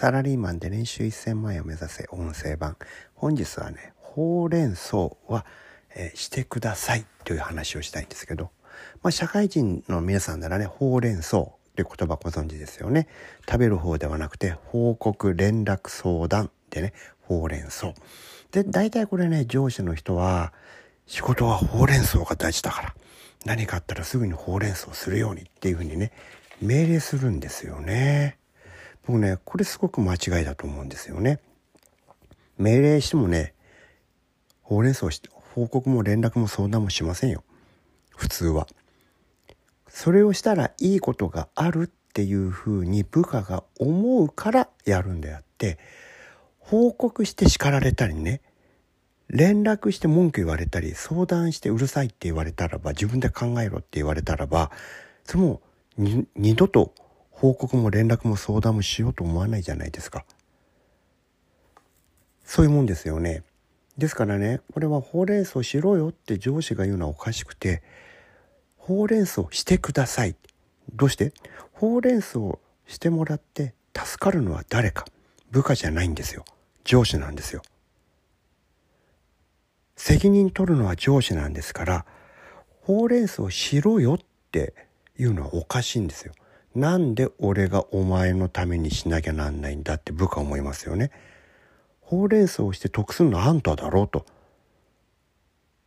サラリーマンで年収1000万円を目指せ音声版。本日はねほうれん草は、えー、してくださいという話をしたいんですけど、まあ、社会人の皆さんならねほうれん草という言葉ご存知ですよね。食べる方ではなくて報告連絡相談でねほうれん草。で大体これね上司の人は仕事はほうれん草が大事だから。何かあったらすぐにほうれん草するようにっていうふうにね命令するんですよね。僕ねこれすごく間違いだと思うんですよね。命令してもねほうれん草して報告も連絡も相談もしませんよ普通は。それをしたらいいことがあるっていうふうに部下が思うからやるんであって報告して叱られたりね連絡して文句言われたり相談してうるさいって言われたらば自分で考えろって言われたらばそれも二度と報告も連絡も相談もしようと思わないじゃないですか。そういうもんですよね。ですからねこれはほうれん草しろよって上司が言うのはおかしくてほうれん草してください。どうして？ほうれん草してもらって助かるのは誰か部下じゃないんですよ上司なんですよ。責任取るのは上司なんですからほうれん草しろよっていうのはおかしいんですよ。なんで俺がお前のためにしなきゃなんないんだって部下思いますよね。ほうれん草をして得するのはあんただろうと。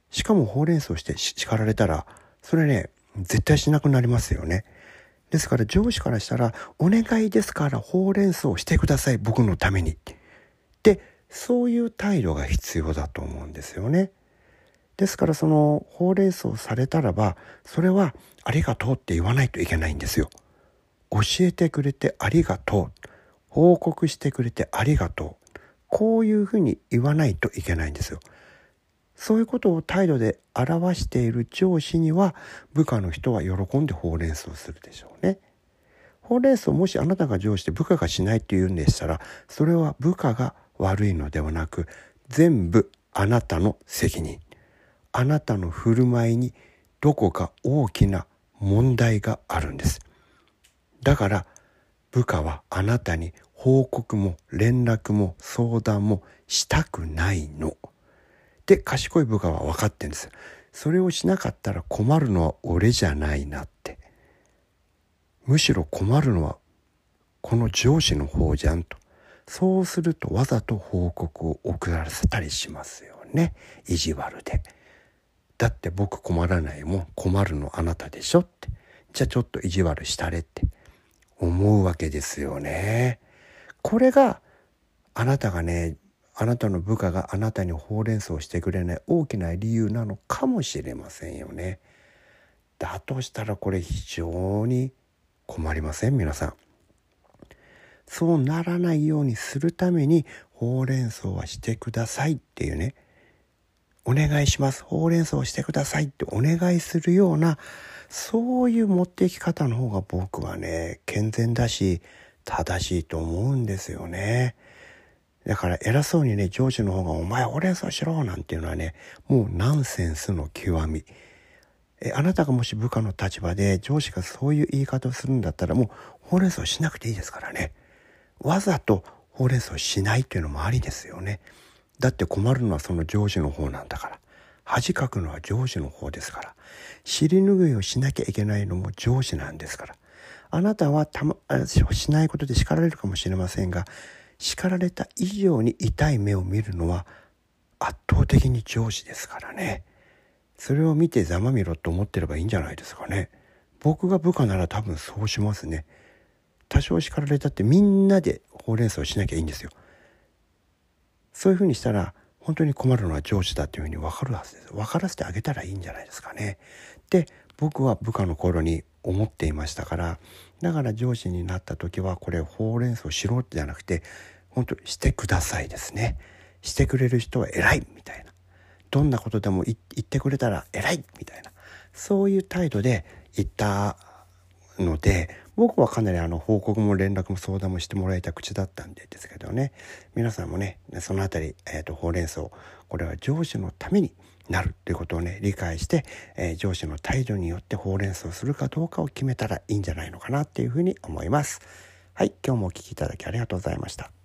しかもほうれん草して叱られたら、それね、絶対しなくなりますよね。ですから上司からしたら、お願いですからほうれん草をしてください、僕のために。で、そういう態度が必要だと思うんですよね。ですからそのほうれん草されたらば、それはありがとうって言わないといけないんですよ。教えてくれてありがとう。報告してくれてありがとう。こういうふうに言わないといけないんですよ。そういうことを態度で表している上司には部下の人は喜んでほうれん草するでしょうね。ほうれん草もしあなたが上司で部下がしないって言うんでしたらそれは部下が悪いのではなく全部あなたの責任。あなたの振る舞いにどこか大きな問題があるんです。だから部下はあなたに報告も連絡も相談もしたくないの。で、賢い部下は分かってんです。それをしなかったら困るのは俺じゃないなって。むしろ困るのはこの上司の方じゃんと。そうするとわざと報告を送らせたりしますよね。意地悪で。だって僕困らないもん。困るのあなたでしょって。じゃあちょっと意地悪したれって思うわけですよね。これがあなたがねあなたの部下があなたにほうれん草をしてくれない大きな理由なのかもしれませんよね。だとしたらこれ非常に困りません？皆さん。そうならないようにするためにほうれん草はしてくださいっていうねお願いしますほうれん草をしてくださいってお願いするようなそういう持っていき方の方が僕はね健全だし正しいと思うんですよね。だから偉そうにね、上司の方がお前ほうれん草しろなんていうのはね、もうナンセンスの極み。えあなたがもし部下の立場で上司がそういう言い方をするんだったらもうほうれん草しなくていいですからね。わざとほうれん草しないっていうのもありですよね。だって困るのはその上司の方なんだから。恥かくのは上司の方ですから。尻拭いをしなきゃいけないのも上司なんですから。あなたはたましないことで叱られるかもしれませんが叱られた以上に痛い目を見るのは圧倒的に上司ですからねそれを見てざまみろと思ってればいいんじゃないですかね僕が部下なら多分そうしますね多少叱られたってみんなでほうれん草をしなきゃいいんですよそういうふうにしたら本当に困るのは上司だというふうに分かるはずです。分からせてあげたらいいんじゃないですかね。で僕は部下の頃に思っていましたからだから上司になった時はこれほうれん草しろじゃなくて本当してくださいですね。してくれる人は偉いみたいな。どんなことでも言ってくれたら偉いみたいな。そういう態度で言ったので僕はかなりあの報告も連絡も相談もしてもらいた口だったんでですけどね皆さんもねその辺り、えーと、ほうれん草これは上司のためになるということをね理解して、えー、上司の態度によってほうれん草するかどうかを決めたらいいんじゃないのかなっていうふうに思います。はい、今日もお聴きいただきありがとうございました。